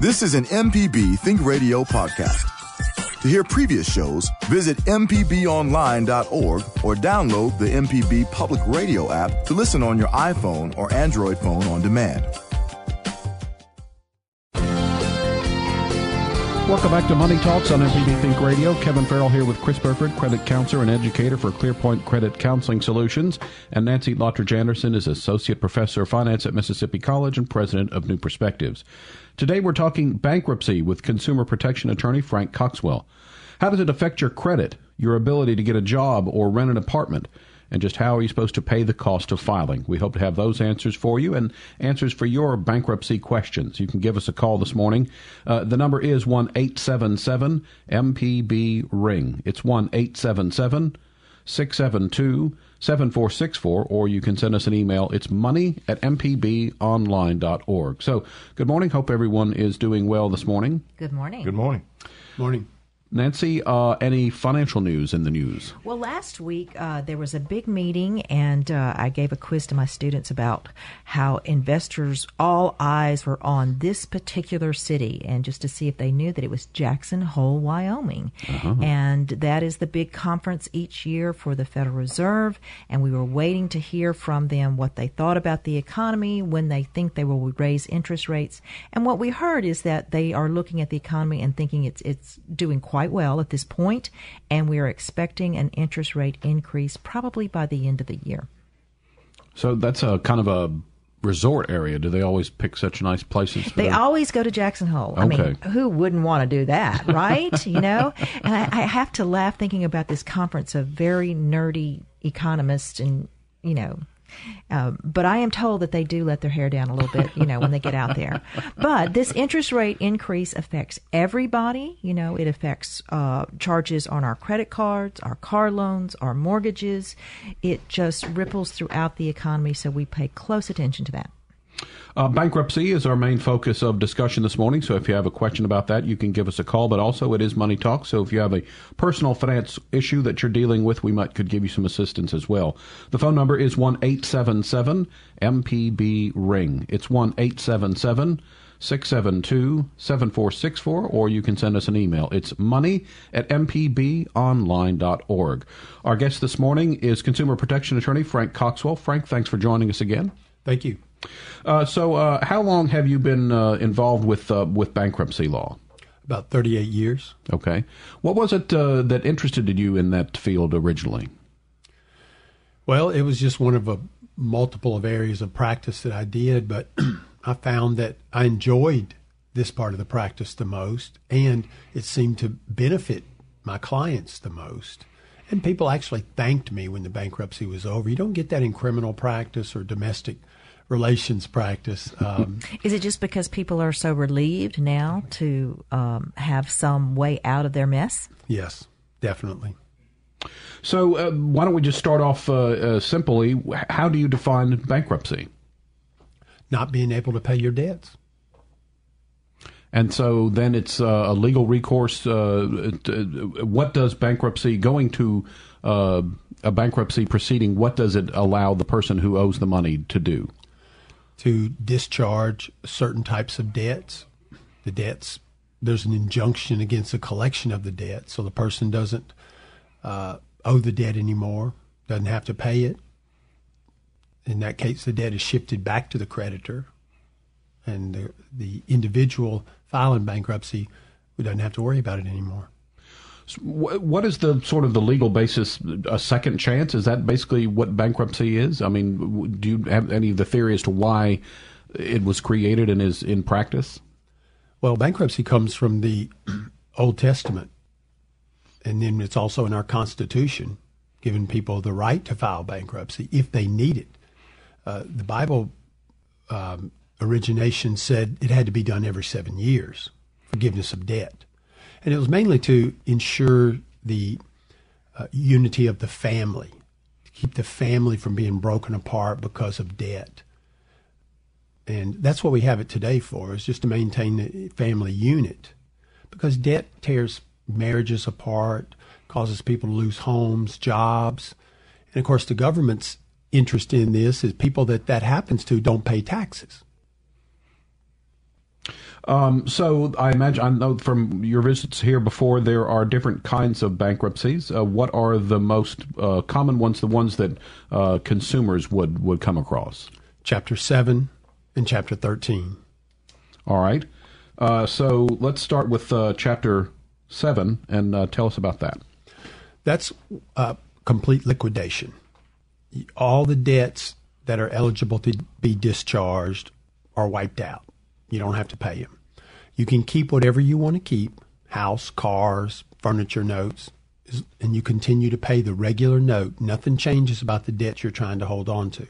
This is an MPB Think Radio podcast. To hear previous shows, visit MPBOnline.org or download the MPB Public Radio app to listen on your iPhone or Android phone on demand. Welcome back to Money Talks on MPB Think Radio. Kevin Farrell here with Chris Burford, credit counselor and educator for ClearPoint Credit Counseling Solutions. And Nancy Lottridge Anderson is Associate Professor of Finance at Mississippi College and President of New Perspectives. Today we're talking bankruptcy with consumer protection attorney Frank Coxwell. How does it affect your credit, your ability to get a job or rent an apartment? and just how are you supposed to pay the cost of filing? We hope to have those answers for you and answers for your bankruptcy questions. You can give us a call this morning. Uh, the number is one eight seven seven MPB ring. It's one eight seven seven six seven two seven four six four, or you can send us an email. It's money at mpbonline.org. So, good morning. Hope everyone is doing well this morning. Good morning. Good morning. Morning. Nancy, uh, any financial news in the news? Well, last week uh, there was a big meeting, and uh, I gave a quiz to my students about how investors, all eyes were on this particular city, and just to see if they knew that it was Jackson Hole, Wyoming. Uh-huh. And that is the big conference each year for the Federal Reserve, and we were waiting to hear from them what they thought about the economy, when they think they will raise interest rates. And what we heard is that they are looking at the economy and thinking it's, it's doing quite quite well at this point, and we are expecting an interest rate increase probably by the end of the year. So that's a kind of a resort area. Do they always pick such nice places? they always go to Jackson Hole. Okay. I mean, who wouldn't want to do that, right? you know, and I, I have to laugh thinking about this conference of very nerdy economists and you know um, but I am told that they do let their hair down a little bit, you know, when they get out there. But this interest rate increase affects everybody. You know, it affects uh, charges on our credit cards, our car loans, our mortgages. It just ripples throughout the economy, so we pay close attention to that. Uh, bankruptcy is our main focus of discussion this morning. So if you have a question about that, you can give us a call. But also, it is Money Talk. So if you have a personal finance issue that you're dealing with, we might could give you some assistance as well. The phone number is one eight seven seven MPB ring. It's one eight seven seven. 672 7464, or you can send us an email. It's money at mpbonline.org. Our guest this morning is consumer protection attorney Frank Coxwell. Frank, thanks for joining us again. Thank you. Uh, so, uh, how long have you been uh, involved with uh, with bankruptcy law? About thirty-eight years. Okay. What was it uh, that interested you in that field originally? Well, it was just one of a multiple of areas of practice that I did, but I found that I enjoyed this part of the practice the most, and it seemed to benefit my clients the most. And people actually thanked me when the bankruptcy was over. You don't get that in criminal practice or domestic relations practice. Um, Is it just because people are so relieved now to um, have some way out of their mess? Yes, definitely. So, uh, why don't we just start off uh, uh, simply? How do you define bankruptcy? Not being able to pay your debts. And so then it's uh, a legal recourse. Uh, what does bankruptcy going to uh, a bankruptcy proceeding? What does it allow the person who owes the money to do? To discharge certain types of debts. The debts, there's an injunction against the collection of the debt, so the person doesn't uh, owe the debt anymore, doesn't have to pay it. In that case, the debt is shifted back to the creditor, and the, the individual filing bankruptcy doesn't have to worry about it anymore. What is the sort of the legal basis? A second chance? Is that basically what bankruptcy is? I mean, do you have any of the theory as to why it was created and is in practice? Well, bankruptcy comes from the Old Testament, and then it's also in our Constitution, giving people the right to file bankruptcy if they need it. Uh, the Bible um, origination said it had to be done every seven years, forgiveness of debt and it was mainly to ensure the uh, unity of the family, to keep the family from being broken apart because of debt. And that's what we have it today for, is just to maintain the family unit. Because debt tears marriages apart, causes people to lose homes, jobs. And of course, the government's interest in this is people that that happens to don't pay taxes. Um, so I imagine I know from your visits here before there are different kinds of bankruptcies. Uh, what are the most uh, common ones? The ones that uh, consumers would would come across. Chapter seven and chapter thirteen. All right. Uh, so let's start with uh, chapter seven and uh, tell us about that. That's complete liquidation. All the debts that are eligible to be discharged are wiped out. You don't have to pay them. You can keep whatever you want to keep house, cars, furniture notes, and you continue to pay the regular note. Nothing changes about the debts you're trying to hold on to.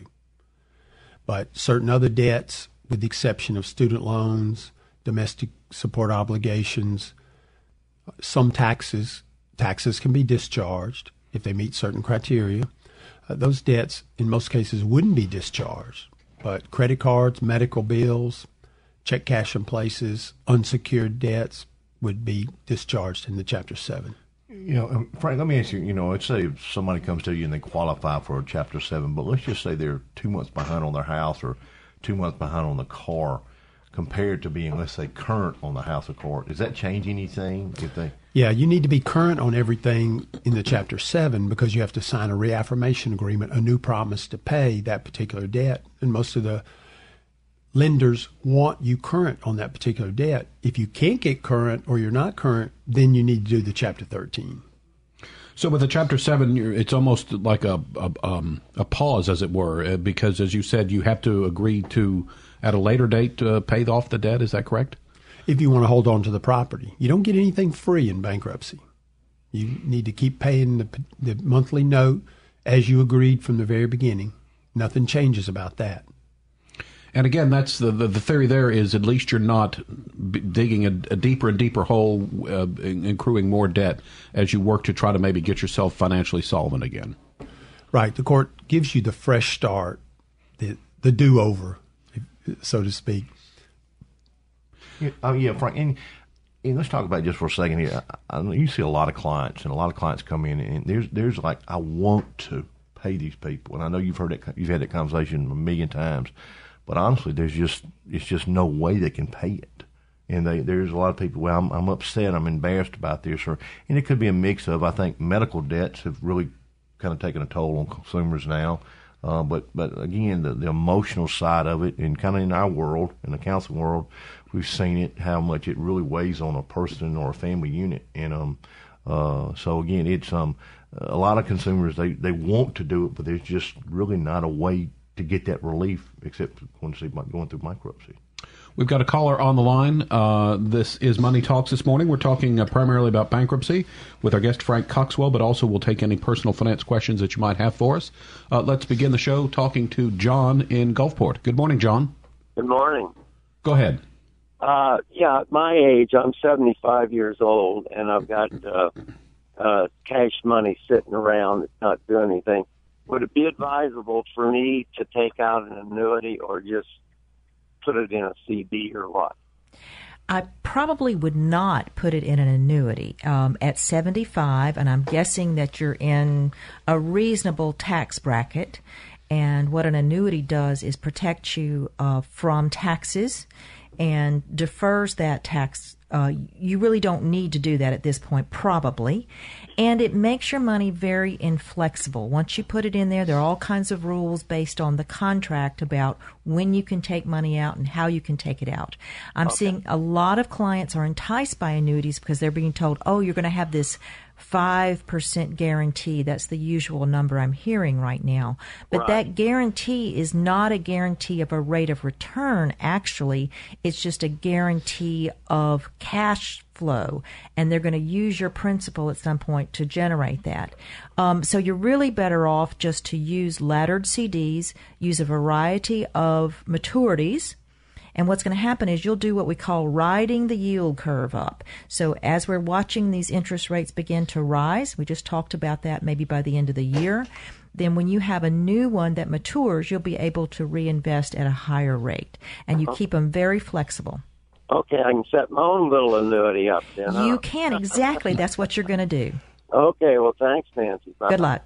But certain other debts, with the exception of student loans, domestic support obligations, some taxes, taxes can be discharged if they meet certain criteria. Uh, those debts, in most cases, wouldn't be discharged. But credit cards, medical bills, check cash in places, unsecured debts would be discharged in the Chapter 7. You know, um, Frank, let me ask you, you know, let's say somebody comes to you and they qualify for a Chapter 7, but let's just say they're two months behind on their house or two months behind on the car compared to being, let's say, current on the house or car. Does that change anything if they... Yeah, you need to be current on everything in the Chapter 7 because you have to sign a reaffirmation agreement, a new promise to pay that particular debt. And most of the lenders want you current on that particular debt. If you can't get current or you're not current, then you need to do the Chapter 13. So with the Chapter Seven, it's almost like a a, um, a, pause, as it were, uh, because as you said, you have to agree to at a later date uh, pay off the debt. Is that correct? If you want to hold on to the property, you don't get anything free in bankruptcy. You need to keep paying the, the monthly note as you agreed from the very beginning. Nothing changes about that. And again, that's the, the, the theory. There is at least you're not b- digging a, a, deeper and deeper hole, uh, accruing more debt as you work to try to maybe get yourself financially solvent again. Right. The court gives you the fresh start, the the do over, so to speak. Yeah, oh, yeah, Frank. And, and, let's talk about just for a second here. I, I, you see a lot of clients, and a lot of clients come in, and there's there's like I want to pay these people, and I know you've heard it, you've had that conversation a million times but honestly, there's just it's just no way they can pay it. And they, there's a lot of people. Well, I'm, I'm upset. I'm embarrassed about this, or and it could be a mix of. I think medical debts have really kind of taken a toll on consumers now. Uh, but but again, the, the emotional side of it, and kind of in our world, in the counseling world, we've seen it how much it really weighs on a person or a family unit. And um, uh, so again, it's um, a lot of consumers they they want to do it, but there's just really not a way to get that relief except going, to see, going through bankruptcy. We've got a caller on the line. Uh, this is Money Talks this morning. We're talking uh, primarily about bankruptcy with our guest Frank Coxwell, but also we'll take any personal finance questions that you might have for us. Uh, let's begin the show talking to John in Gulfport. Good morning, John. Good morning. Go ahead. Uh, yeah, at my age, I'm 75 years old, and I've got uh, uh, cash money sitting around that's not doing anything would it be advisable for me to take out an annuity or just put it in a CD or what? I probably would not put it in an annuity um, at 75, and I'm guessing that you're in a reasonable tax bracket. And what an annuity does is protect you uh, from taxes and defers that tax uh, you really don't need to do that at this point, probably. And it makes your money very inflexible. Once you put it in there, there are all kinds of rules based on the contract about when you can take money out and how you can take it out. I'm okay. seeing a lot of clients are enticed by annuities because they're being told, oh, you're going to have this 5% guarantee. That's the usual number I'm hearing right now. But right. that guarantee is not a guarantee of a rate of return, actually. It's just a guarantee of cash flow. And they're going to use your principal at some point to generate that. Um, so you're really better off just to use laddered CDs, use a variety of maturities and what's going to happen is you'll do what we call riding the yield curve up. So as we're watching these interest rates begin to rise, we just talked about that maybe by the end of the year. Then when you have a new one that matures, you'll be able to reinvest at a higher rate. And you uh-huh. keep them very flexible. Okay, I can set my own little annuity up then. You huh? can, exactly. That's what you're going to do. Okay, well, thanks, Nancy. Bye. Good luck.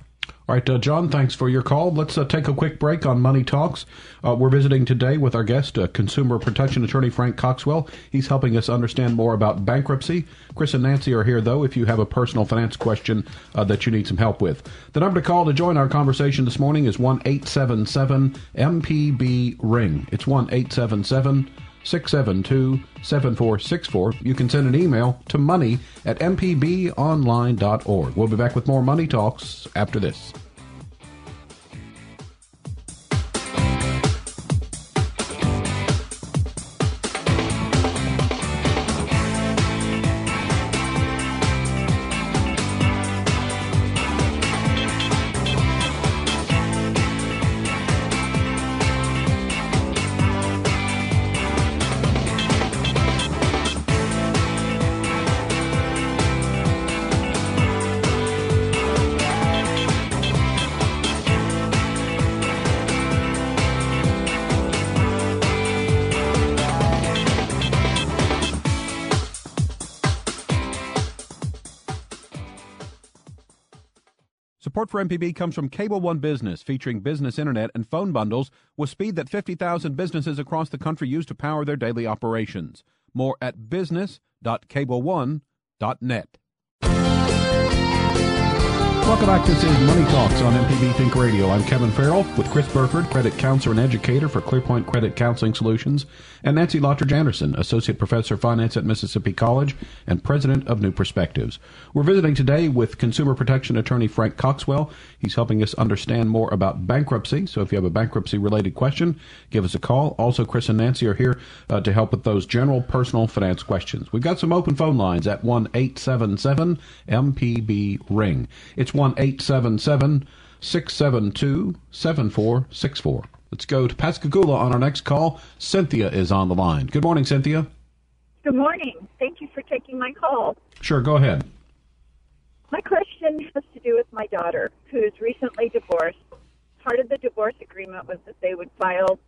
All right, uh, John, thanks for your call. Let's uh, take a quick break on Money Talks. Uh, we're visiting today with our guest, uh, consumer protection attorney Frank Coxwell. He's helping us understand more about bankruptcy. Chris and Nancy are here, though, if you have a personal finance question uh, that you need some help with. The number to call to join our conversation this morning is 1 877 MPB Ring. It's 1 877 672 7464. You can send an email to money at mpbonline.org. We'll be back with more Money Talks after this. For MPB comes from Cable One Business, featuring business internet and phone bundles with speed that 50,000 businesses across the country use to power their daily operations. More at business.cableone.net. Welcome back. This is Money Talks on MPB Think Radio. I'm Kevin Farrell with Chris Burford, credit counselor and educator for Clearpoint Credit Counseling Solutions, and Nancy Lottridge Anderson, associate professor of finance at Mississippi College and president of New Perspectives. We're visiting today with consumer protection attorney Frank Coxwell. He's helping us understand more about bankruptcy. So if you have a bankruptcy related question, give us a call. Also, Chris and Nancy are here uh, to help with those general personal finance questions. We've got some open phone lines at 1 877 MPB Ring. It's 1 877 672 7464. Let's go to Pascagoula on our next call. Cynthia is on the line. Good morning, Cynthia. Good morning. Thank you for taking my call. Sure, go ahead. My question has to do with my daughter, who's recently divorced. Part of the divorce agreement was that they would file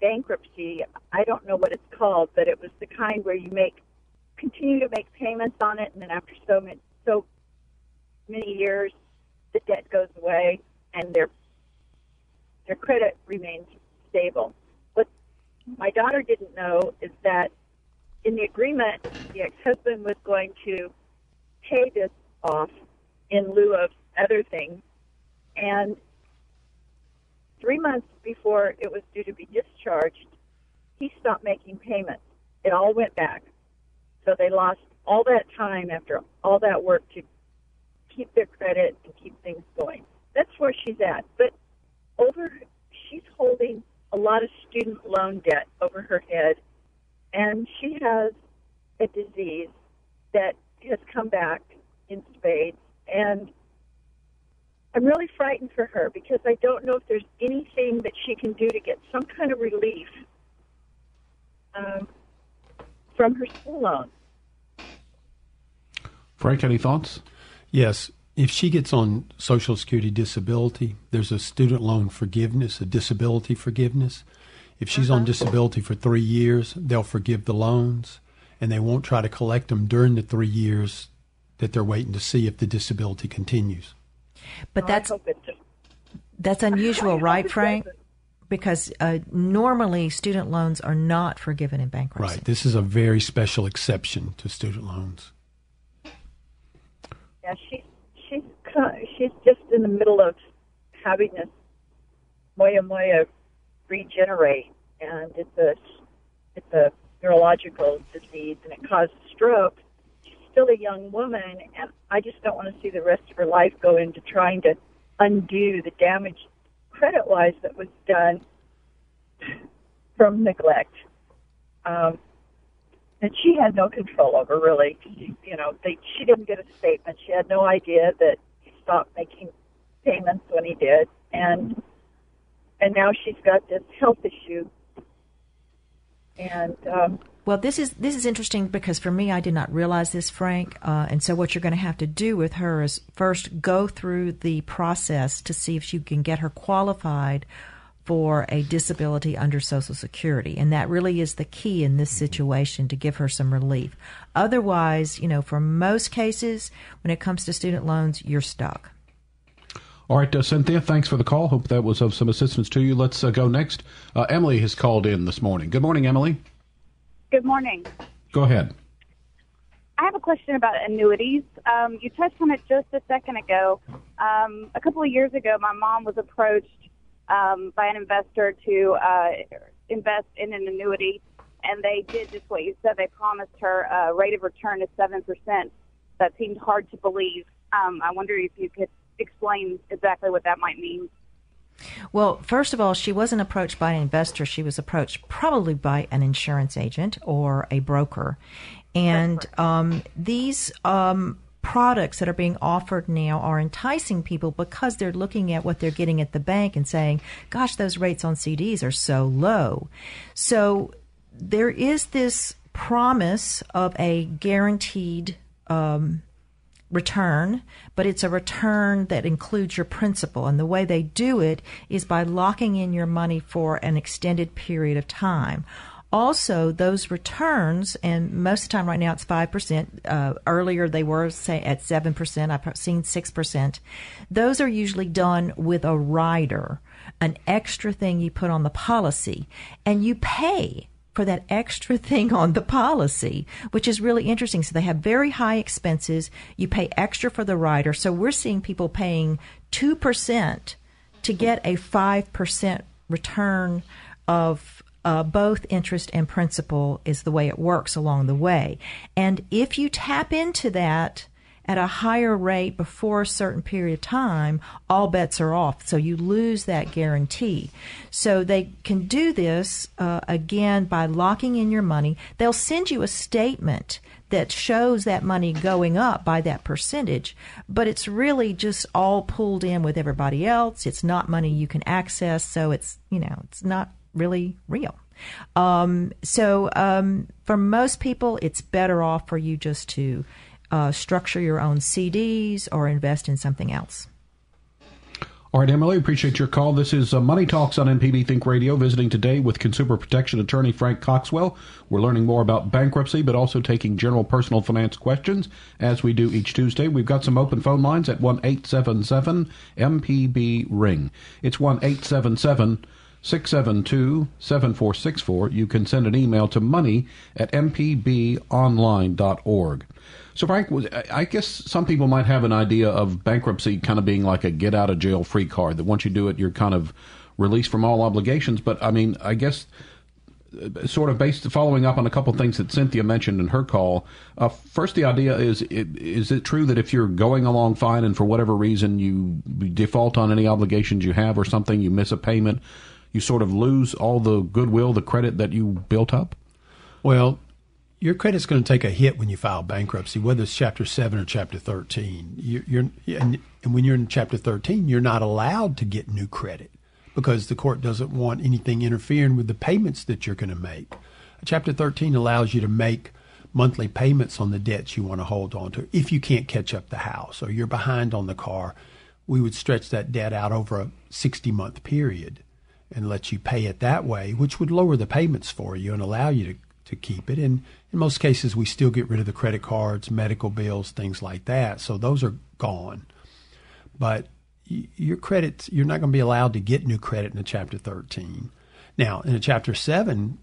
bankruptcy. I don't know what it's called, but it was the kind where you make continue to make payments on it, and then after so many, so many years, the debt goes away, and their their credit remains stable. What my daughter didn't know is that in the agreement, the ex-husband was going to pay this off in lieu of other things, and three months before it was due to be discharged, he stopped making payments. It all went back. So they lost all that time after all that work to keep their credit and keep things going. That's where she's at. But over, she's holding a lot of student loan debt over her head, and she has a disease that has come back in spades. And I'm really frightened for her because I don't know if there's anything that she can do to get some kind of relief um, from her school loan. Frank, any thoughts? Yes. If she gets on Social Security disability, there's a student loan forgiveness, a disability forgiveness. If she's on disability for three years, they'll forgive the loans and they won't try to collect them during the three years that they're waiting to see if the disability continues. But I that's hope it just- that's unusual, right, Frank? Because uh, normally student loans are not forgiven in bankruptcy. Right. This is a very special exception to student loans. Yeah, she's she's she's just in the middle of having this moya moya regenerate, and it's a it's a neurological disease, and it causes stroke. She's still a young woman, and I just don't want to see the rest of her life go into trying to undo the damage credit wise that was done from neglect. Um, that she had no control over really. She, you know, they, she didn't get a statement. She had no idea that he stopped making payments when he did, and and now she's got this health issue. And um, Well, this is this is interesting because for me, I did not realize this, Frank. Uh, and so, what you're going to have to do with her is first go through the process to see if you can get her qualified for a disability under Social Security, and that really is the key in this situation to give her some relief. Otherwise, you know, for most cases, when it comes to student loans, you're stuck. All right, uh, Cynthia, thanks for the call. Hope that was of some assistance to you. Let's uh, go next. Uh, Emily has called in this morning. Good morning, Emily. Good morning. Go ahead. I have a question about annuities. Um, you touched on it just a second ago. Um, a couple of years ago, my mom was approached um, by an investor to uh, invest in an annuity, and they did just what you said. They promised her a rate of return of 7%. That seemed hard to believe. Um, I wonder if you could explain exactly what that might mean. Well, first of all, she wasn't approached by an investor. She was approached probably by an insurance agent or a broker. And um, these um, products that are being offered now are enticing people because they're looking at what they're getting at the bank and saying, gosh, those rates on CDs are so low. So there is this promise of a guaranteed um, return, but it's a return that includes your principal. And the way they do it is by locking in your money for an extended period of time. Also, those returns, and most of the time right now it's 5%. Uh, earlier they were, say, at 7%. I've seen 6%. Those are usually done with a rider, an extra thing you put on the policy, and you pay for that extra thing on the policy, which is really interesting. So they have very high expenses. You pay extra for the rider. So we're seeing people paying 2% to get a 5% return of uh, both interest and principal is the way it works along the way. And if you tap into that at a higher rate before a certain period of time, all bets are off. So you lose that guarantee. So they can do this uh, again by locking in your money. They'll send you a statement that shows that money going up by that percentage, but it's really just all pulled in with everybody else. It's not money you can access, so it's, you know, it's not really real. Um, so um, for most people, it's better off for you just to uh, structure your own CDs or invest in something else. All right, Emily, appreciate your call. This is uh, Money Talks on MPB Think Radio, visiting today with consumer protection attorney Frank Coxwell. We're learning more about bankruptcy, but also taking general personal finance questions as we do each Tuesday. We've got some open phone lines at 1 877 MPB Ring. It's 1 877 672 7464. You can send an email to money at mpbonline.org. So, Frank, I guess some people might have an idea of bankruptcy kind of being like a get out of jail free card, that once you do it, you're kind of released from all obligations. But, I mean, I guess uh, sort of based following up on a couple things that Cynthia mentioned in her call. Uh, first, the idea is: is it true that if you're going along fine and for whatever reason you default on any obligations you have or something, you miss a payment, you sort of lose all the goodwill, the credit that you built up? Well, your credit's going to take a hit when you file bankruptcy, whether it's Chapter 7 or Chapter 13. You're, you're and, and when you're in Chapter 13, you're not allowed to get new credit because the court doesn't want anything interfering with the payments that you're going to make. Chapter 13 allows you to make monthly payments on the debts you want to hold on to. If you can't catch up the house or you're behind on the car, we would stretch that debt out over a 60 month period and let you pay it that way, which would lower the payments for you and allow you to, to keep it. And in most cases, we still get rid of the credit cards, medical bills, things like that. So those are gone. But your credit, you're not going to be allowed to get new credit in a Chapter 13. Now, in a Chapter 7,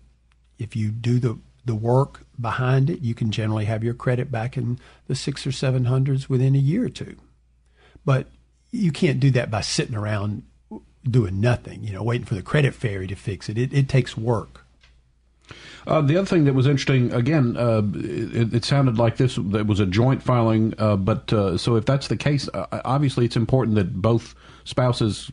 if you do the the work behind it, you can generally have your credit back in the six or seven hundreds within a year or two. But you can't do that by sitting around doing nothing, you know, waiting for the credit fairy to fix it. It, it takes work. Uh, the other thing that was interesting, again, uh, it, it, sounded like this it was a joint filing, uh, but uh, so if that's the case, uh, obviously it's important that both spouses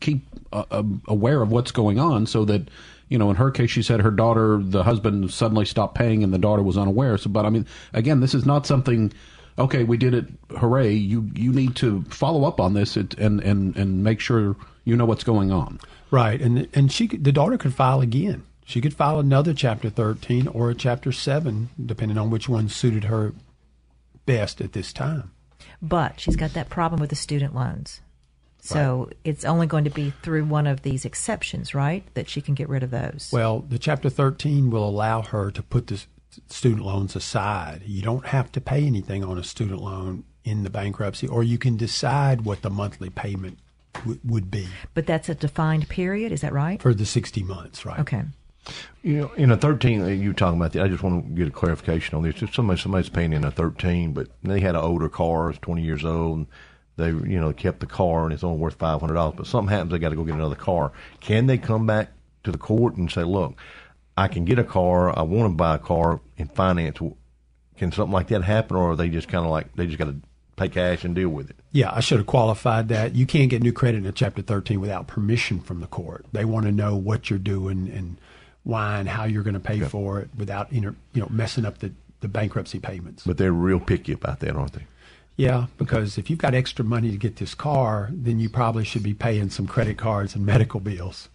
keep uh, aware of what's going on so that you know, in her case, she said her daughter, the husband suddenly stopped paying and the daughter was unaware. So, but I mean, again, this is not something okay, we did it, hooray! You you need to follow up on this and and and make sure you know what's going on. Right, and and she the daughter could file again. She could file another Chapter 13 or a Chapter 7, depending on which one suited her best at this time. But she's got that problem with the student loans. So right. it's only going to be through one of these exceptions, right? That she can get rid of those. Well, the Chapter 13 will allow her to put the student loans aside. You don't have to pay anything on a student loan in the bankruptcy, or you can decide what the monthly payment w- would be But that's a defined period, is that right? for the 60 months, right? Okay. You know, in a thirteen, uh, you talking about that? I just want to get a clarification on this. If somebody somebody's paying in a thirteen, but they had an older car, it's twenty years old, and they you know kept the car and it's only worth five hundred dollars. But something happens, they got to go get another car. Can they come back to the court and say, "Look, I can get a car. I want to buy a car and finance." Can something like that happen, or are they just kind of like they just got to pay cash and deal with it? Yeah, I should have qualified that. You can't get new credit in a Chapter 13 without permission from the court. They want to know what you're doing and why and how you're going to pay for it without you know messing up the, the bankruptcy payments. But they're real picky about that, aren't they? Yeah, because if you've got extra money to get this car, then you probably should be paying some credit cards and medical bills.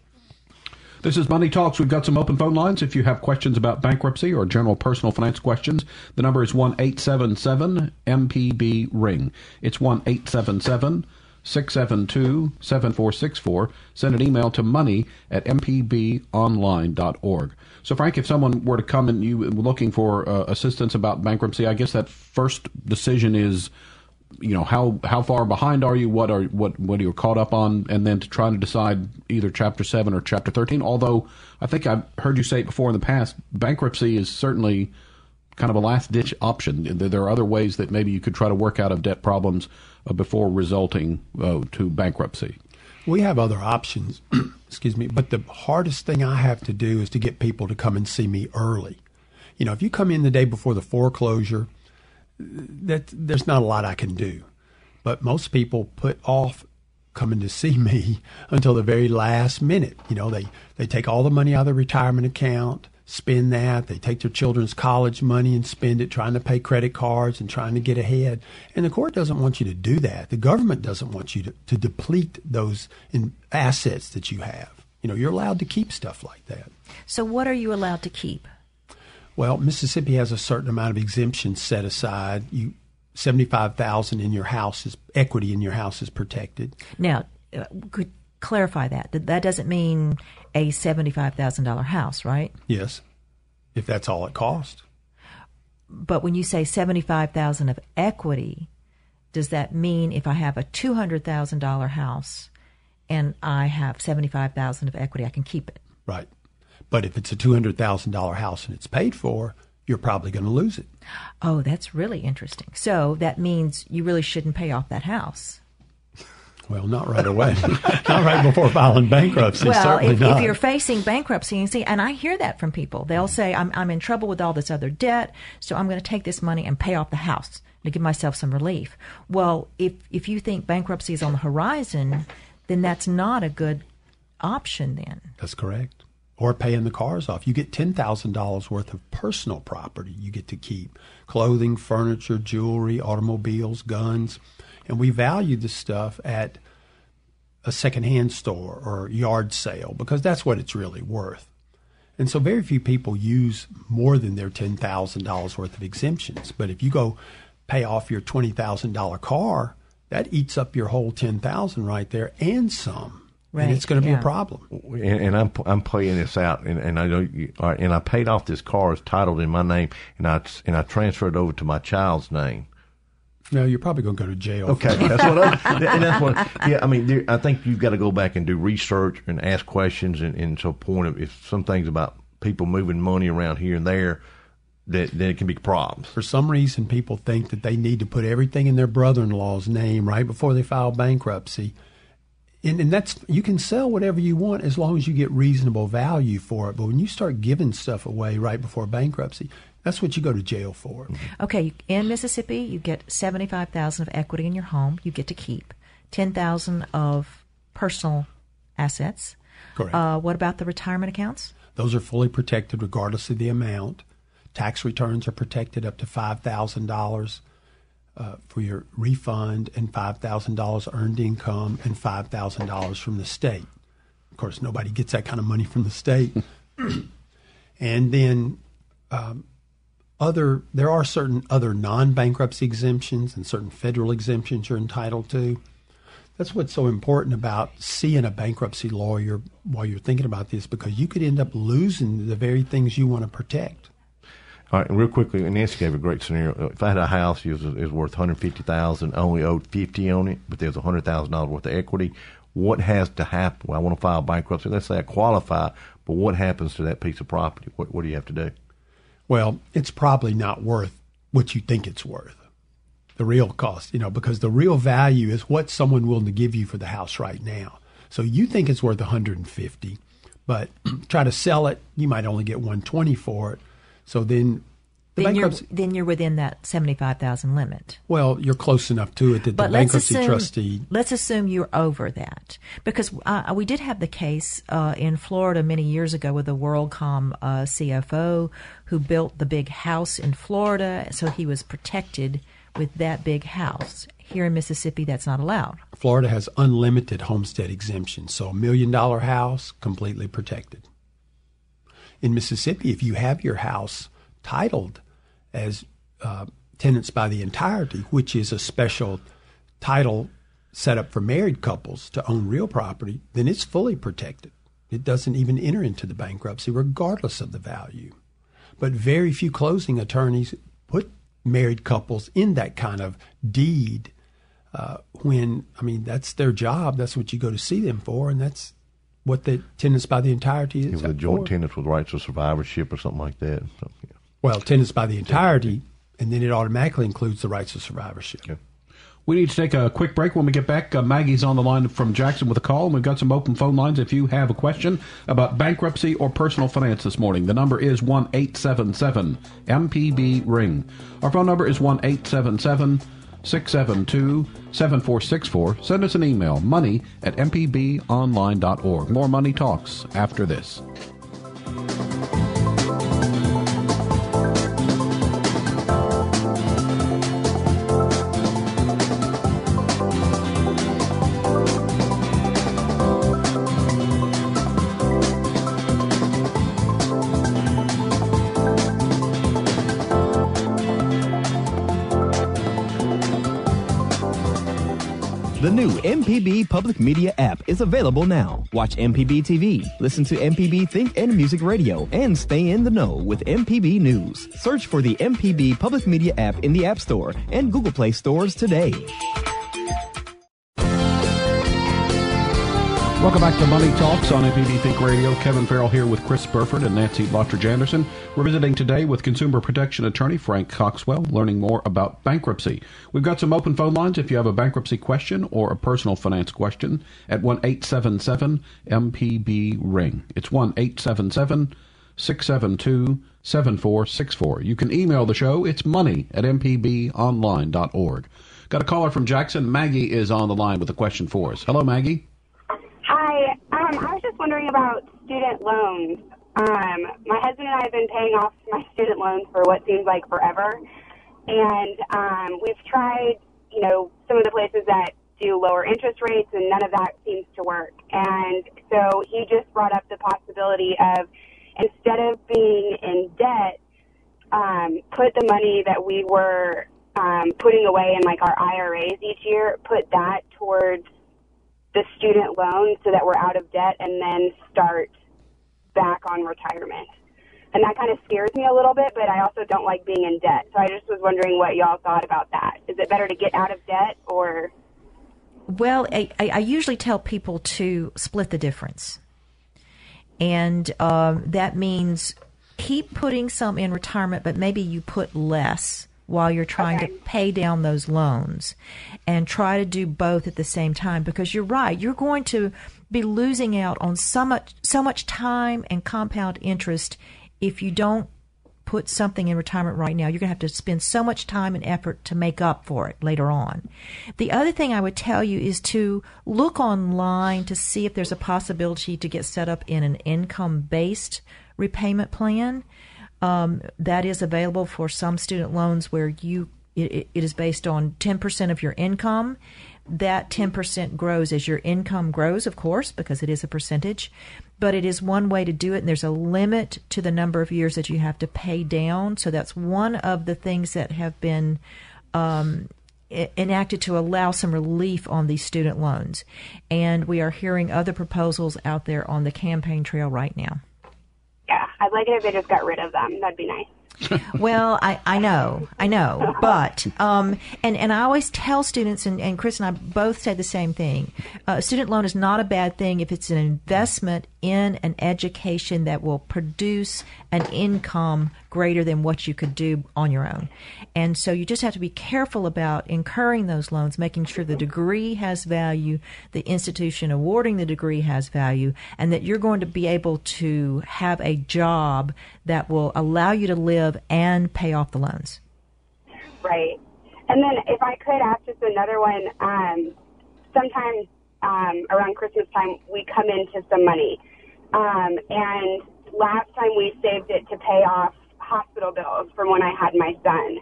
This is Money Talks. We've got some open phone lines. If you have questions about bankruptcy or general personal finance questions, the number is 1 877 MPB Ring. It's 1 877 672 7464. Send an email to money at mpbonline.org. So, Frank, if someone were to come and you were looking for uh, assistance about bankruptcy, I guess that first decision is you know how how far behind are you? What are what what are you caught up on? And then to try to decide either chapter 7 or chapter 13 although i think i've heard you say it before in the past bankruptcy is certainly kind of a last ditch option. There are other ways that maybe you could try to work out of debt problems uh, before resulting uh, to bankruptcy. We have other options, excuse me, but the hardest thing I have to do is to get people to come and see me early. You know, if you come in the day before the foreclosure, that there's not a lot I can do. But most people put off coming to see me until the very last minute. You know, they, they take all the money out of their retirement account, spend that. They take their children's college money and spend it trying to pay credit cards and trying to get ahead. And the court doesn't want you to do that. The government doesn't want you to, to deplete those assets that you have. You know, you're allowed to keep stuff like that. So, what are you allowed to keep? Well, Mississippi has a certain amount of exemptions set aside. You seventy-five thousand in your house is equity in your house is protected. Now, uh, could clarify that. That doesn't mean a seventy-five thousand dollar house, right? Yes, if that's all it costs. But when you say seventy-five thousand of equity, does that mean if I have a two hundred thousand dollar house and I have seventy-five thousand of equity, I can keep it? Right. But if it's a two hundred thousand dollar house and it's paid for, you're probably going to lose it. Oh, that's really interesting. So that means you really shouldn't pay off that house. Well, not right away. not right before filing bankruptcy. well, certainly if, not. if you're facing bankruptcy, and see, and I hear that from people, they'll say, "I'm I'm in trouble with all this other debt, so I'm going to take this money and pay off the house to give myself some relief." Well, if if you think bankruptcy is on the horizon, then that's not a good option. Then That's correct. Or paying the cars off. You get $10,000 worth of personal property you get to keep clothing, furniture, jewelry, automobiles, guns. And we value the stuff at a secondhand store or yard sale because that's what it's really worth. And so very few people use more than their $10,000 worth of exemptions. But if you go pay off your $20,000 car, that eats up your whole 10000 right there and some. Right, And it's going to be a problem. and, and I'm I'm playing this out, and, and I know, you, all right, and I paid off this car. It's titled in my name, and I and I transferred it over to my child's name. No, you're probably going to go to jail. Okay, that's what I'm, and that's what. Yeah, I mean, there, I think you've got to go back and do research and ask questions, and, and to a point of if some things about people moving money around here and there, that then it can be problems. For some reason, people think that they need to put everything in their brother-in-law's name right before they file bankruptcy. And, and that's you can sell whatever you want as long as you get reasonable value for it. But when you start giving stuff away right before bankruptcy, that's what you go to jail for. Okay, in Mississippi, you get seventy-five thousand of equity in your home. You get to keep ten thousand of personal assets. Correct. Uh, what about the retirement accounts? Those are fully protected regardless of the amount. Tax returns are protected up to five thousand dollars uh, for your refund and five thousand dollars earned income and five thousand dollars from the state. Of course, nobody gets that kind of money from the state. and then um, other there are certain other non-bankruptcy exemptions and certain federal exemptions you're entitled to. That's what's so important about seeing a bankruptcy lawyer while you're thinking about this, because you could end up losing the very things you want to protect. All right, real quickly, Nancy gave a great scenario. If I had a house, it was, it was worth one hundred fifty thousand, only owed fifty on it, but there's hundred thousand dollars worth of equity. what has to happen? Well, I want to file bankruptcy. Let's say I qualify, but what happens to that piece of property? What, what do you have to do? Well, it's probably not worth what you think it's worth. The real cost, you know, because the real value is what someone willing to give you for the house right now. So you think it's worth 150, but try to sell it, you might only get 120 for it. So then the then you're, then you're within that 75,000 limit. well, you're close enough to it that But the bankruptcy assume, trustee let's assume you're over that because uh, we did have the case uh, in Florida many years ago with the WorldCom uh, CFO who built the big house in Florida, so he was protected with that big house. Here in Mississippi, that's not allowed. Florida has unlimited homestead exemption, so a million dollar house completely protected. In Mississippi, if you have your house titled as uh, tenants by the entirety, which is a special title set up for married couples to own real property, then it's fully protected. It doesn't even enter into the bankruptcy, regardless of the value. But very few closing attorneys put married couples in that kind of deed uh, when I mean that's their job. That's what you go to see them for, and that's what the tenants by the entirety It is. was a joint for. tenants with rights of survivorship or something like that. So, yeah. Well, tenants by the entirety, and then it automatically includes the rights of survivorship. Yeah. We need to take a quick break. When we get back, uh, Maggie's on the line from Jackson with a call, and we've got some open phone lines if you have a question about bankruptcy or personal finance this morning. The number is one eight seven seven MPB Ring. Our phone number is one eight seven seven six seven two seven four six four. Send us an email, money at mpbonline.org. More Money Talks after this. The new MPB Public Media app is available now. Watch MPB TV, listen to MPB Think and Music Radio, and stay in the know with MPB News. Search for the MPB Public Media app in the App Store and Google Play stores today. Welcome back to Money Talks on MPB Think Radio. Kevin Farrell here with Chris Burford and Nancy Lottridge Anderson. We're visiting today with consumer protection attorney Frank Coxwell, learning more about bankruptcy. We've got some open phone lines if you have a bankruptcy question or a personal finance question at 1 877 MPB Ring. It's 1 877 672 7464. You can email the show. It's money at mpbonline.org. Got a caller from Jackson. Maggie is on the line with a question for us. Hello, Maggie. Hi. Um, I was just wondering about student loans. Um, my husband and I have been paying off my student loans for what seems like forever, and um, we've tried, you know, some of the places that do lower interest rates, and none of that seems to work. And so he just brought up the possibility of instead of being in debt, um, put the money that we were um, putting away in like our IRAs each year, put that towards the student loan so that we're out of debt and then start back on retirement. And that kind of scares me a little bit, but I also don't like being in debt. So I just was wondering what y'all thought about that. Is it better to get out of debt or? Well, I, I usually tell people to split the difference. And um, that means keep putting some in retirement, but maybe you put less while you're trying Okay. to pay down those loans and try to do both at the same time because you're right you're going to be losing out on so much so much time and compound interest if you don't put something in retirement right now, you're going to have to spend so much time and effort to make up for it later on. The other thing I would tell you is to look online to see if there's a possibility to get set up in an income based repayment plan. Um, that is available for some student loans where you it, it is based on 10% of your income. That 10% grows as your income grows, of course, because it is a percentage. But it is one way to do it, and there's a limit to the number of years that you have to pay down. So that's one of the things that have been um, enacted to allow some relief on these student loans. And we are hearing other proposals out there on the campaign trail right now. I'd like it if they just got rid of them. That'd be nice. well, I, I know, I know, but um, and and I always tell students, and, and Chris and I both say the same thing. Uh, a student loan is not a bad thing if it's an investment in an education that will produce an income greater than what you could do on your own. And so you just have to be careful about incurring those loans, making sure the degree has value, the institution awarding the degree has value, and that you're going to be able to have a job that will allow you to live and pay off the loans. Right. And then if I could ask just another one, um, sometimes um, around Christmas time we come into some money. Um, and last time we saved it to pay off hospital bills from when I had my son.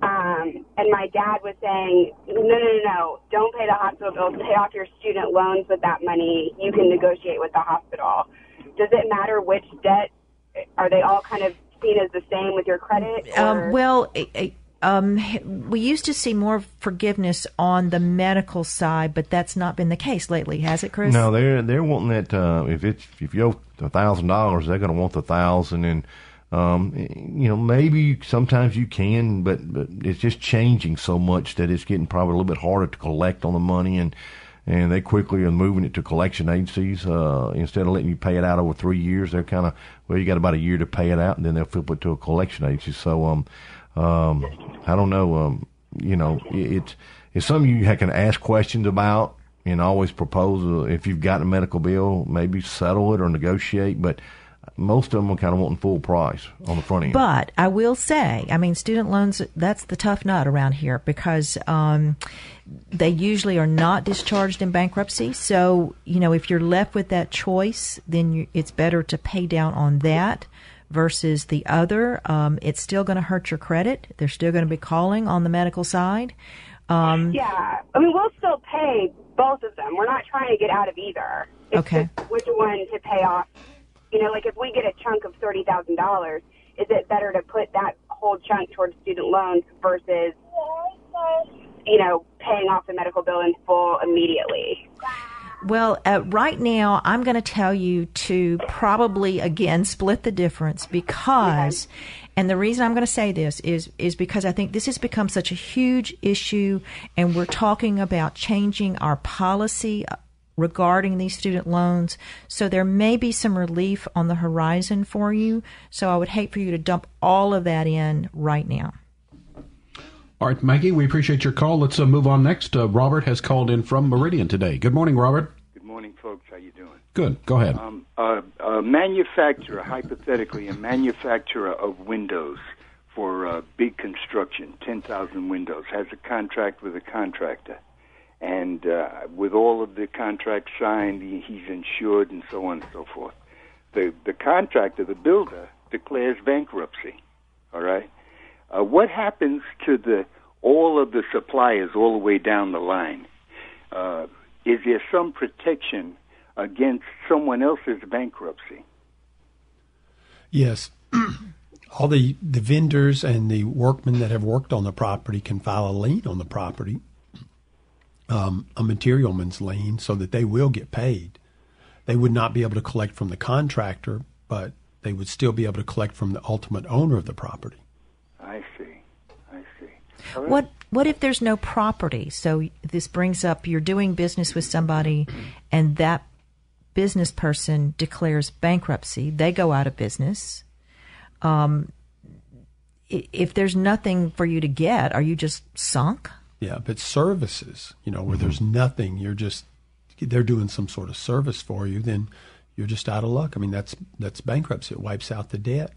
Um, and my dad was saying, no, no, no, no, don't pay the hospital bills. Pay off your student loans with that money. You can negotiate with the hospital. Does it matter which debt? Are they all kind of seen as the same with your credit? Um, well, um, we used to see more forgiveness on the medical side, but that's not been the case lately, has it, Chris? No, they're they're wanting that. Uh, if it's if you owe a thousand dollars, they're going to want the thousand, and um, you know maybe sometimes you can, but but it's just changing so much that it's getting probably a little bit harder to collect on the money and and they quickly are moving it to collection agencies uh, instead of letting you pay it out over three years. They're kind of well, you got about a year to pay it out, and then they'll flip it to a collection agency. So um, um, I don't know, um, you know, it, it's it's something you can ask questions about and always propose. Uh, if you've got a medical bill, maybe settle it or negotiate, but most of them are kind of wanting full price on the front end. But I will say, I mean, student loans, that's the tough nut around here because um, they usually are not discharged in bankruptcy. So, you know, if you're left with that choice, then you, it's better to pay down on that versus the other. Um, it's still going to hurt your credit. They're still going to be calling on the medical side. Um, yeah. I mean, we'll still pay both of them. We're not trying to get out of either. It's okay. which one to pay off you know, like if we get a chunk of thirty thousand dollars, is it better to put that whole chunk towards student loans versus, you know, paying off the medical bill in full immediately? Well, uh, right now, I'm going to tell you to probably again split the difference because, and the reason I'm going to say this is is because I think this has become such a huge issue, and we're talking about changing our policy regarding these student loans. So there may be some relief on the horizon for you. So I would hate for you to dump all of that in right now. All right, Maggie, we appreciate your call. Let's uh, move on next. Uh, Robert has called in from Meridian today. Good morning, Robert. Good morning, folks. How you doing? Good. Go ahead. Um, uh, a manufacturer, hypothetically, a manufacturer of windows for uh, big construction, 10,000 windows, has a contract with a contractor and uh, with all of the contracts signed, he's insured and so on and so forth. The the contractor, the builder, declares bankruptcy. All right. Uh, what happens to the all of the suppliers all the way down the line? Uh, is there some protection against someone else's bankruptcy? Yes. all the, the vendors and the workmen that have worked on the property can file a lien on the property um, a materialman's lien so that they will get paid. They would not be able to collect from the contractor, but they would still be able to collect from the ultimate owner of the property. I see. I see. Right. What what if there's no property? So this brings up you're doing business with somebody and that business person declares bankruptcy. They go out of business. Um, if there's nothing for you to get, are you just sunk? Yeah, but services, you know, where mm-hmm. there's nothing, you're just they're doing some sort of service for you, then you're just out of luck. I mean, that's that's bankruptcy. It wipes out the debt,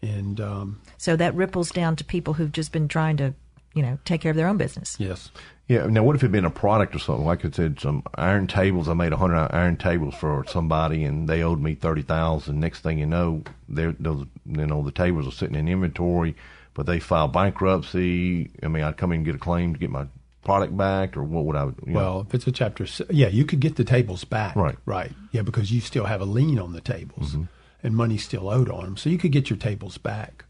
and um, so that ripples down to people who've just been trying to, you know, take care of their own business. Yes. Yeah. Now, what if it had been a product or something? Like I said, some iron tables. I made a hundred iron tables for somebody, and they owed me thirty thousand. Next thing you know, they're those you know the tables are sitting in inventory but they file bankruptcy. I mean, I'd come in and get a claim to get my product back, or what would I? You know? Well, if it's a chapter, yeah, you could get the tables back. Right. Right. Yeah, because you still have a lien on the tables, mm-hmm. and money's still owed on them, so you could get your tables back.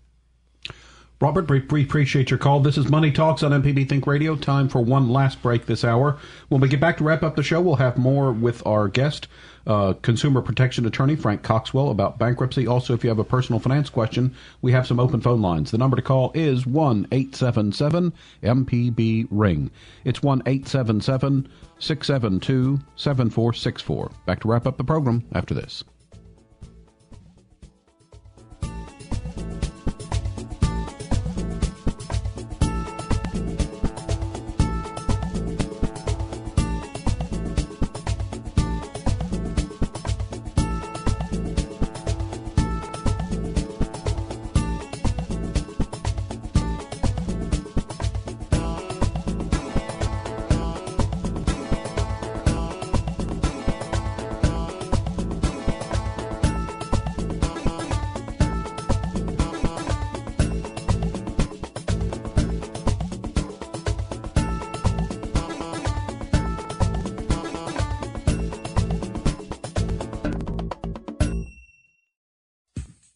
Robert, we appreciate your call. This is Money Talks on MPB Think Radio. Time for one last break this hour. When we get back to wrap up the show, we'll have more with our guest, uh, consumer protection attorney Frank Coxwell, about bankruptcy. Also, if you have a personal finance question, we have some open phone lines. The number to call is one eight seven seven MPB Ring. It's one eight seven seven six seven two seven four six four. Back to wrap up the program after this.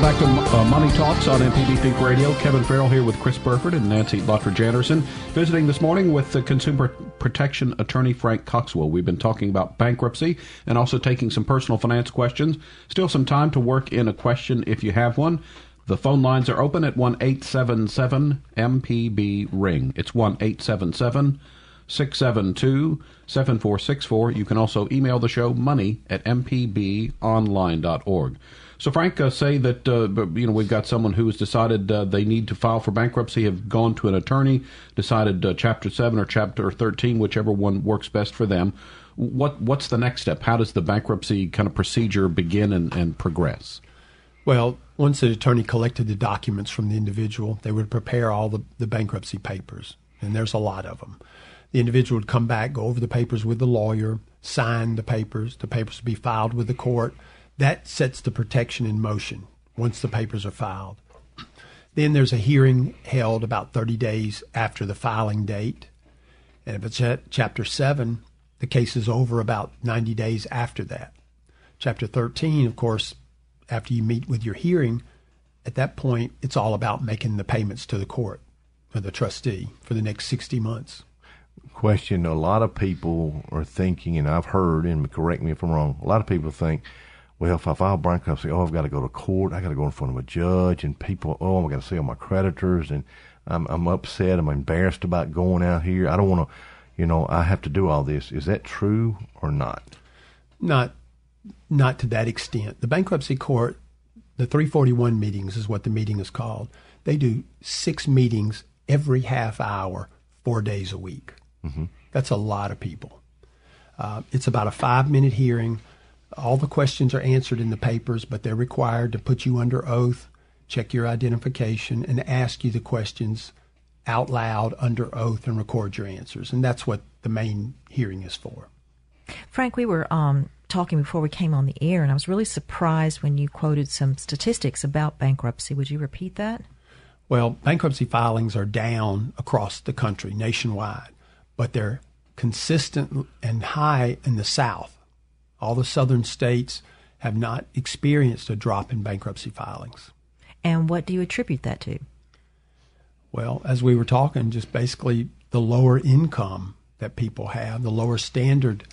Welcome back to uh, Money Talks on MPB Think Radio. Kevin Farrell here with Chris Burford and Nancy Lottridge Anderson. Visiting this morning with the consumer protection attorney Frank Coxwell. We've been talking about bankruptcy and also taking some personal finance questions. Still some time to work in a question if you have one. The phone lines are open at 1 877 MPB Ring. It's 1 877 672 7464. You can also email the show money at mpbonline.org. So, Frank, uh, say that uh, you know we've got someone who has decided uh, they need to file for bankruptcy, have gone to an attorney, decided uh, Chapter Seven or Chapter Thirteen, whichever one works best for them. What what's the next step? How does the bankruptcy kind of procedure begin and, and progress? Well, once the attorney collected the documents from the individual, they would prepare all the, the bankruptcy papers, and there's a lot of them. The individual would come back, go over the papers with the lawyer, sign the papers. The papers would be filed with the court that sets the protection in motion once the papers are filed. Then there's a hearing held about 30 days after the filing date. And if it's at Chapter 7, the case is over about 90 days after that. Chapter 13, of course, after you meet with your hearing, at that point, it's all about making the payments to the court or the trustee for the next 60 months. Question A lot of people are thinking, and I've heard, and correct me if I'm wrong, a lot of people think well, if I file bankruptcy, oh, I've got to go to court. I got to go in front of a judge, and people, oh, I got to see all my creditors, and I'm, I'm upset. I'm embarrassed about going out here. I don't want to, you know, I have to do all this. Is that true or not? Not, not to that extent. The bankruptcy court, the 341 meetings is what the meeting is called. They do six meetings every half hour, four days a week. Mm-hmm. That's a lot of people. Uh, it's about a five minute hearing all the questions are answered in the papers, but they're required to put you under oath, check your identification, and ask you the questions out loud under oath and record your answers. And that's what the main hearing is for. Frank, we were um, talking before we came on the air, and I was really surprised when you quoted some statistics about bankruptcy. Would you repeat that? Well, bankruptcy filings are down across the country, nationwide, but they're consistent and high in the South. All the southern states have not experienced a drop in bankruptcy filings. And what do you attribute that to? Well, as we were talking, just basically the lower income that people have, the lower standard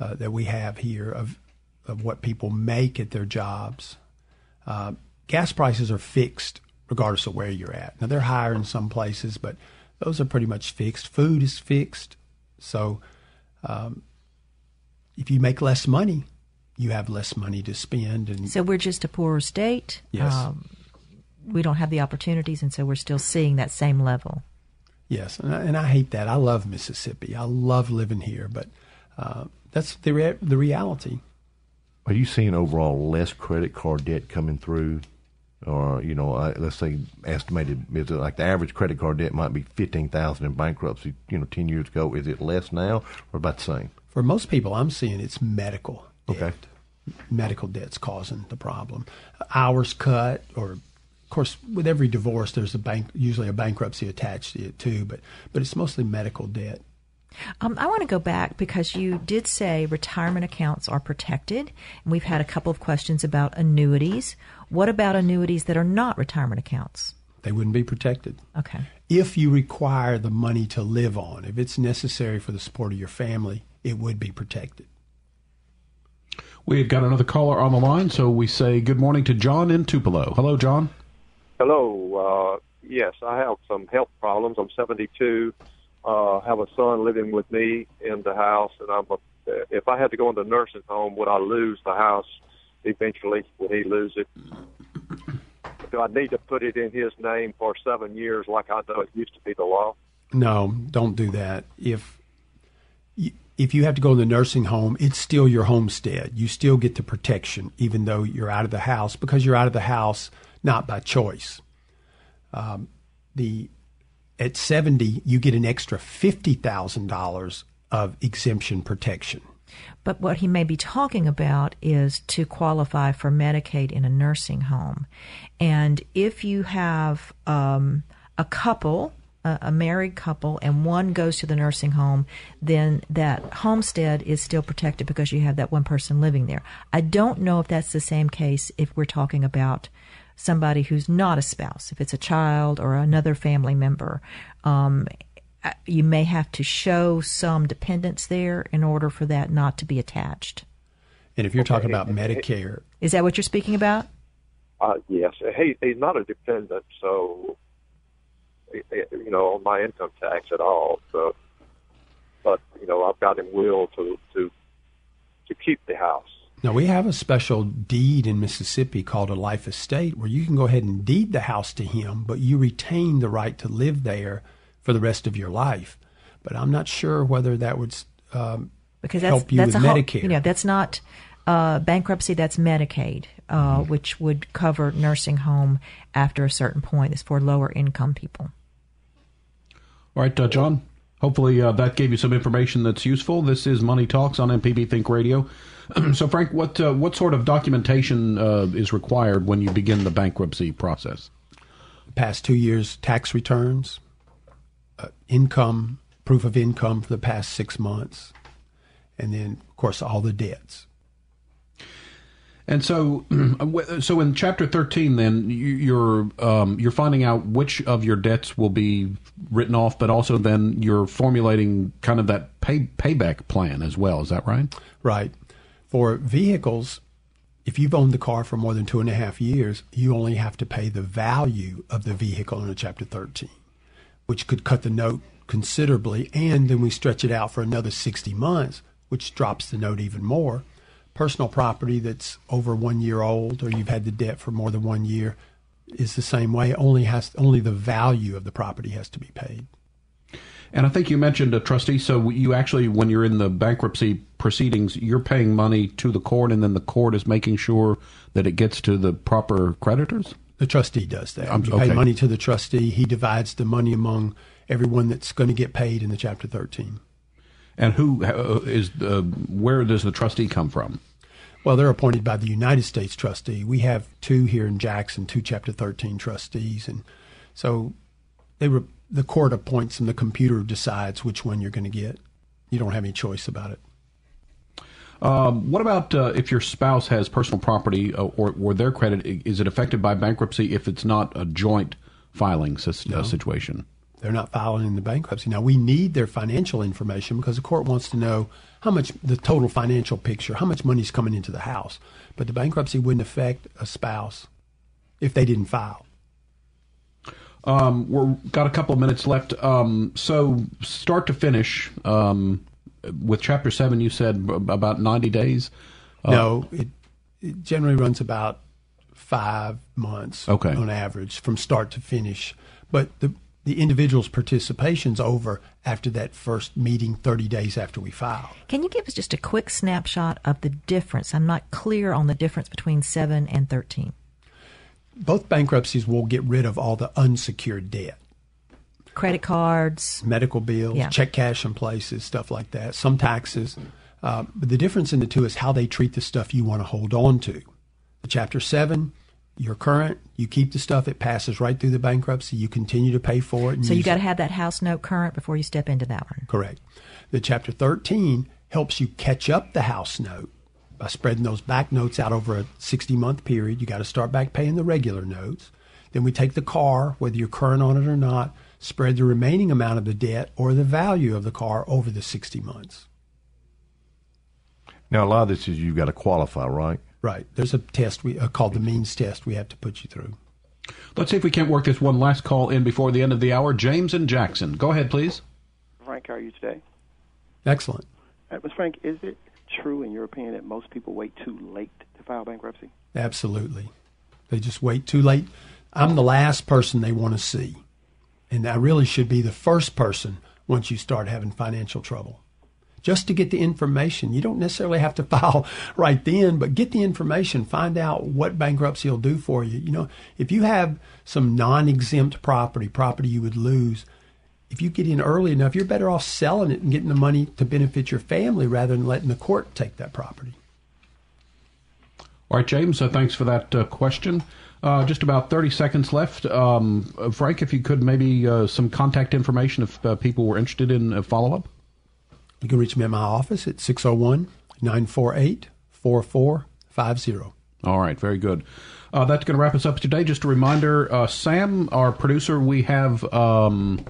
uh, that we have here of of what people make at their jobs. Uh, gas prices are fixed regardless of where you're at. Now they're higher in some places, but those are pretty much fixed. Food is fixed, so um, if you make less money, you have less money to spend. And so we're just a poorer state. Yes. Um, we don't have the opportunities, and so we're still seeing that same level. Yes, and I, and I hate that. I love Mississippi. I love living here, but uh, that's the rea- the reality. Are you seeing overall less credit card debt coming through or you know, uh, let's say estimated is it like the average credit card debt might be fifteen thousand in bankruptcy. You know, ten years ago, is it less now or about the same? For most people, I'm seeing it's medical. Debt. Okay. Medical debt's causing the problem. Hours cut, or of course, with every divorce, there's a bank usually a bankruptcy attached to it too. But but it's mostly medical debt. Um, I want to go back because you did say retirement accounts are protected, and we've had a couple of questions about annuities. What about annuities that are not retirement accounts? They wouldn't be protected. Okay. If you require the money to live on, if it's necessary for the support of your family, it would be protected. We've got another caller on the line, so we say good morning to John in Tupelo. Hello, John. Hello. Uh, yes, I have some health problems. I'm 72 uh, have a son living with me in the house, and I'm a, if I had to go into a nursing home, would I lose the house eventually? Would he lose it? Do I need to put it in his name for seven years, like I know it used to be the law? No, don't do that. If if you have to go to the nursing home, it's still your homestead. You still get the protection, even though you're out of the house, because you're out of the house not by choice. Um, the at 70, you get an extra $50,000 of exemption protection. But what he may be talking about is to qualify for Medicaid in a nursing home. And if you have um, a couple, a, a married couple, and one goes to the nursing home, then that homestead is still protected because you have that one person living there. I don't know if that's the same case if we're talking about somebody who's not a spouse, if it's a child or another family member, um, you may have to show some dependence there in order for that not to be attached. And if you're talking about Medicare, is that what you're speaking about? Uh, yes, he, he's not a dependent, so you know, on my income tax at all. So, but you know, I've got him will to to to keep the house. Now, we have a special deed in Mississippi called a life estate where you can go ahead and deed the house to him, but you retain the right to live there for the rest of your life. But I'm not sure whether that would um, because that's, help you that's with a Medicare. Whole, you know, that's not uh, bankruptcy, that's Medicaid, uh, mm-hmm. which would cover nursing home after a certain point. It's for lower income people. All right, uh, John. Hopefully uh, that gave you some information that's useful. This is Money Talks on MPB Think Radio. so, Frank, what uh, what sort of documentation uh, is required when you begin the bankruptcy process? Past two years tax returns, uh, income proof of income for the past six months, and then of course all the debts. And so, so in chapter thirteen, then you're um, you're finding out which of your debts will be written off, but also then you're formulating kind of that pay payback plan as well. Is that right? Right. For vehicles, if you've owned the car for more than two and a half years, you only have to pay the value of the vehicle in a chapter thirteen, which could cut the note considerably, and then we stretch it out for another sixty months, which drops the note even more personal property that's over one year old or you've had the debt for more than one year is the same way. Only has only the value of the property has to be paid. And I think you mentioned a trustee. So you actually, when you're in the bankruptcy proceedings, you're paying money to the court, and then the court is making sure that it gets to the proper creditors. The trustee does that. Um, you okay. pay money to the trustee. He divides the money among everyone that's going to get paid in the Chapter 13. And who uh, is the, where does the trustee come from? Well, they're appointed by the United States trustee. We have two here in Jackson, two Chapter 13 trustees, and so they re- the court appoints and the computer decides which one you're going to get. You don't have any choice about it. Um, what about uh, if your spouse has personal property uh, or, or their credit? Is it affected by bankruptcy if it's not a joint filing uh, no. situation? They're not filing in the bankruptcy. Now we need their financial information because the court wants to know how much the total financial picture, how much money is coming into the house. But the bankruptcy wouldn't affect a spouse if they didn't file. Um, we've got a couple of minutes left. Um, so start to finish um, with chapter seven, you said about ninety days. Uh, no, it, it generally runs about five months okay. on average from start to finish. But the the individual's participation's over after that first meeting 30 days after we file. Can you give us just a quick snapshot of the difference? I'm not clear on the difference between 7 and 13. both bankruptcies will get rid of all the unsecured debt. Credit cards, medical bills, Yeah. check cash in places, stuff like that, some taxes. Uh, but the difference in the two is how they treat the stuff you want to hold on to. The Chapter 7, you're current, you keep the stuff, it passes right through the bankruptcy, you continue to pay for it. and so you got to have that house note current before you step into that one. Correct. The Chapter 13 helps you catch up the house note by spreading those back notes out over a 60 month period. You got to start back paying the regular notes. Then we take the car, whether you're current on it or not, spread the remaining amount of the debt or the value of the car over the 60 months. Now, a lot of this is you've got to qualify, right? Right. There's a test we uh, called the means test we have to put you through. Let's see if we can't work this one last call in before the end of the hour. James and Jackson. Go ahead, please. Frank, how are you today? Excellent. Uh, Ms. Frank, is it true, in your opinion, that most people wait too late to file bankruptcy? Absolutely. They just wait too late. I'm the last person they want to see. And I really should be the first person once you start having financial trouble. Just to get the information. You don't necessarily have to file right then, but get the information. Find out what bankruptcy will do for you. You know, if you have some non exempt property, property you would lose, if you get in early enough, you're better off selling it and getting the money to benefit your family rather than letting the court take that property. All right, James, uh, thanks for that uh, question. Uh, just about 30 seconds left. Um, Frank, if you could maybe uh, some contact information if uh, people were interested in a follow up. You can reach me at my office at 601 948 4450. All right, very good. Uh, that's going to wrap us up today. Just a reminder, uh, Sam, our producer, we have um,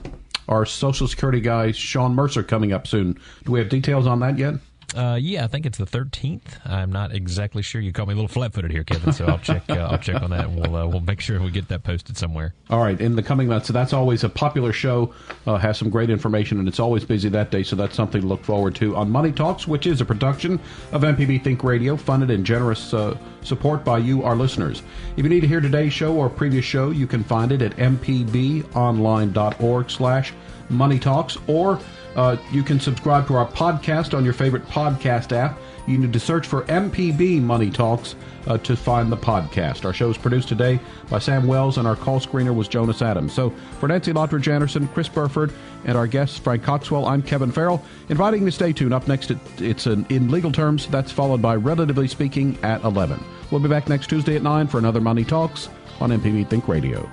our Social Security guy, Sean Mercer, coming up soon. Do we have details on that yet? Uh, yeah, I think it's the 13th. I'm not exactly sure. You caught me a little flat-footed here, Kevin. So I'll check. Uh, I'll check on that, and we'll uh, we'll make sure we get that posted somewhere. All right, in the coming months. So that's always a popular show, uh, has some great information, and it's always busy that day. So that's something to look forward to on Money Talks, which is a production of MPB Think Radio, funded and generous uh, support by you, our listeners. If you need to hear today's show or previous show, you can find it at mpbonline.org/slash Money Talks, or uh, you can subscribe to our podcast on your favorite podcast app. You need to search for MPB Money Talks uh, to find the podcast. Our show is produced today by Sam Wells, and our call screener was Jonas Adams. So for Nancy Lottridge Anderson, Chris Burford, and our guest Frank Coxwell, I'm Kevin Farrell, inviting you to stay tuned. Up next, it, it's an, in legal terms. That's followed by Relatively Speaking at 11. We'll be back next Tuesday at 9 for another Money Talks on MPB Think Radio.